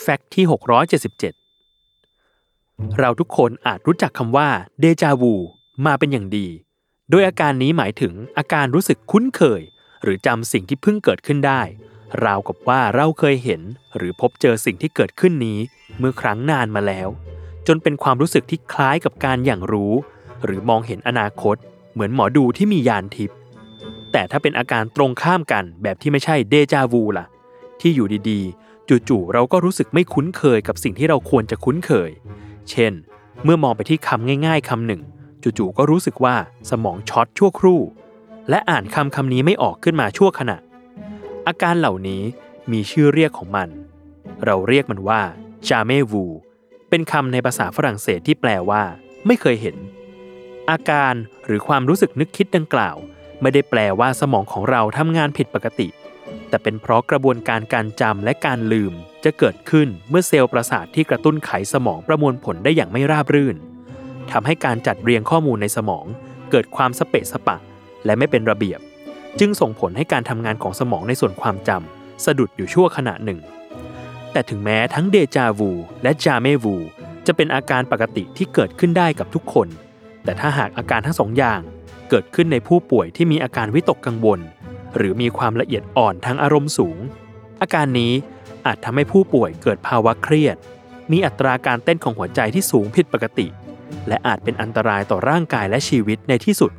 แฟกต์ที่ 677 เราทุกคนอาจรู้จักคำว่าเดจาวูมาเป็นอย่างดี โดยอาการนี้หมายถึงอาการรู้สึกคุ้นเคย หรือจำสิ่งที่เพิ่งเกิดขึ้นได้ ราวกับว่าเราเคยเห็น หรือพบเจอสิ่งที่เกิดขึ้นนี้ เมื่อครั้งนานมาแล้ว จนเป็นความรู้สึกที่คล้ายกับการอย่างรู้ หรือมองเห็นอนาคต เหมือนหมอดูที่มียานทิพย์แต่ถ้าเป็นอาการตรงข้ามกันแบบที่ไม่ใช่เดจาวูล่ะ ที่อยู่ดีๆ จู่ๆเราก็รู้สึกไม่คุ้นเคยกับสิ่งที่เราควรจะคุ้นเคย เช่น เมื่อมองไปที่คำง่าย ๆคำหนึ่ง จู่ๆก็รู้สึกว่าสมองช็อตชั่วครู่ และอ่านคำคำนี้ไม่ออกขึ้นมาชั่วขณะ อาการเหล่านี้มีชื่อเรียกของมัน เราเรียกมันว่าจาเมวูเป็นคำในภาษาฝรั่งเศสที่แปลว่า ไม่เคยเห็น อาการหรือความรู้สึกนึกคิดดังกล่าว ไม่ได้แปลว่าสมองของเราทำงานผิดปกติ แต่เป็นเพราะกระบวนการการจำและการลืม จะเกิดขึ้นเมื่อเซลล์ประสาทที่กระตุ้นไขสมองประมวลผลได้อย่างไม่ราบรื่นทำให้การจัดเรียงข้อมูลในสมอง เกิดความสเปะสปะ และไม่เป็นระเบียบ จึงส่งผลให้การทำงานของสมองในส่วนความจำสะดุดอยู่ชั่วขณะหนึ่ง แต่ถึงแม้ทั้งเดจาวูและจาเมวูจะเป็นอาการปกติที่เกิดขึ้นได้กับทุกคน แต่ถ้าหากอาการทั้งสองอย่างเกิดขึ้นในผู้ป่วยที่มีอาการวิตกกังวล หรือมีความละเอียดอ่อนทางอารมณ์สูง อาการนี้อาจทำให้ผู้ป่วยเกิดภาวะเครียด มีอัตราการเต้นของหัวใจที่สูงผิดปกติ และอาจเป็นอันตรายต่อร่างกายและชีวิตในที่สุด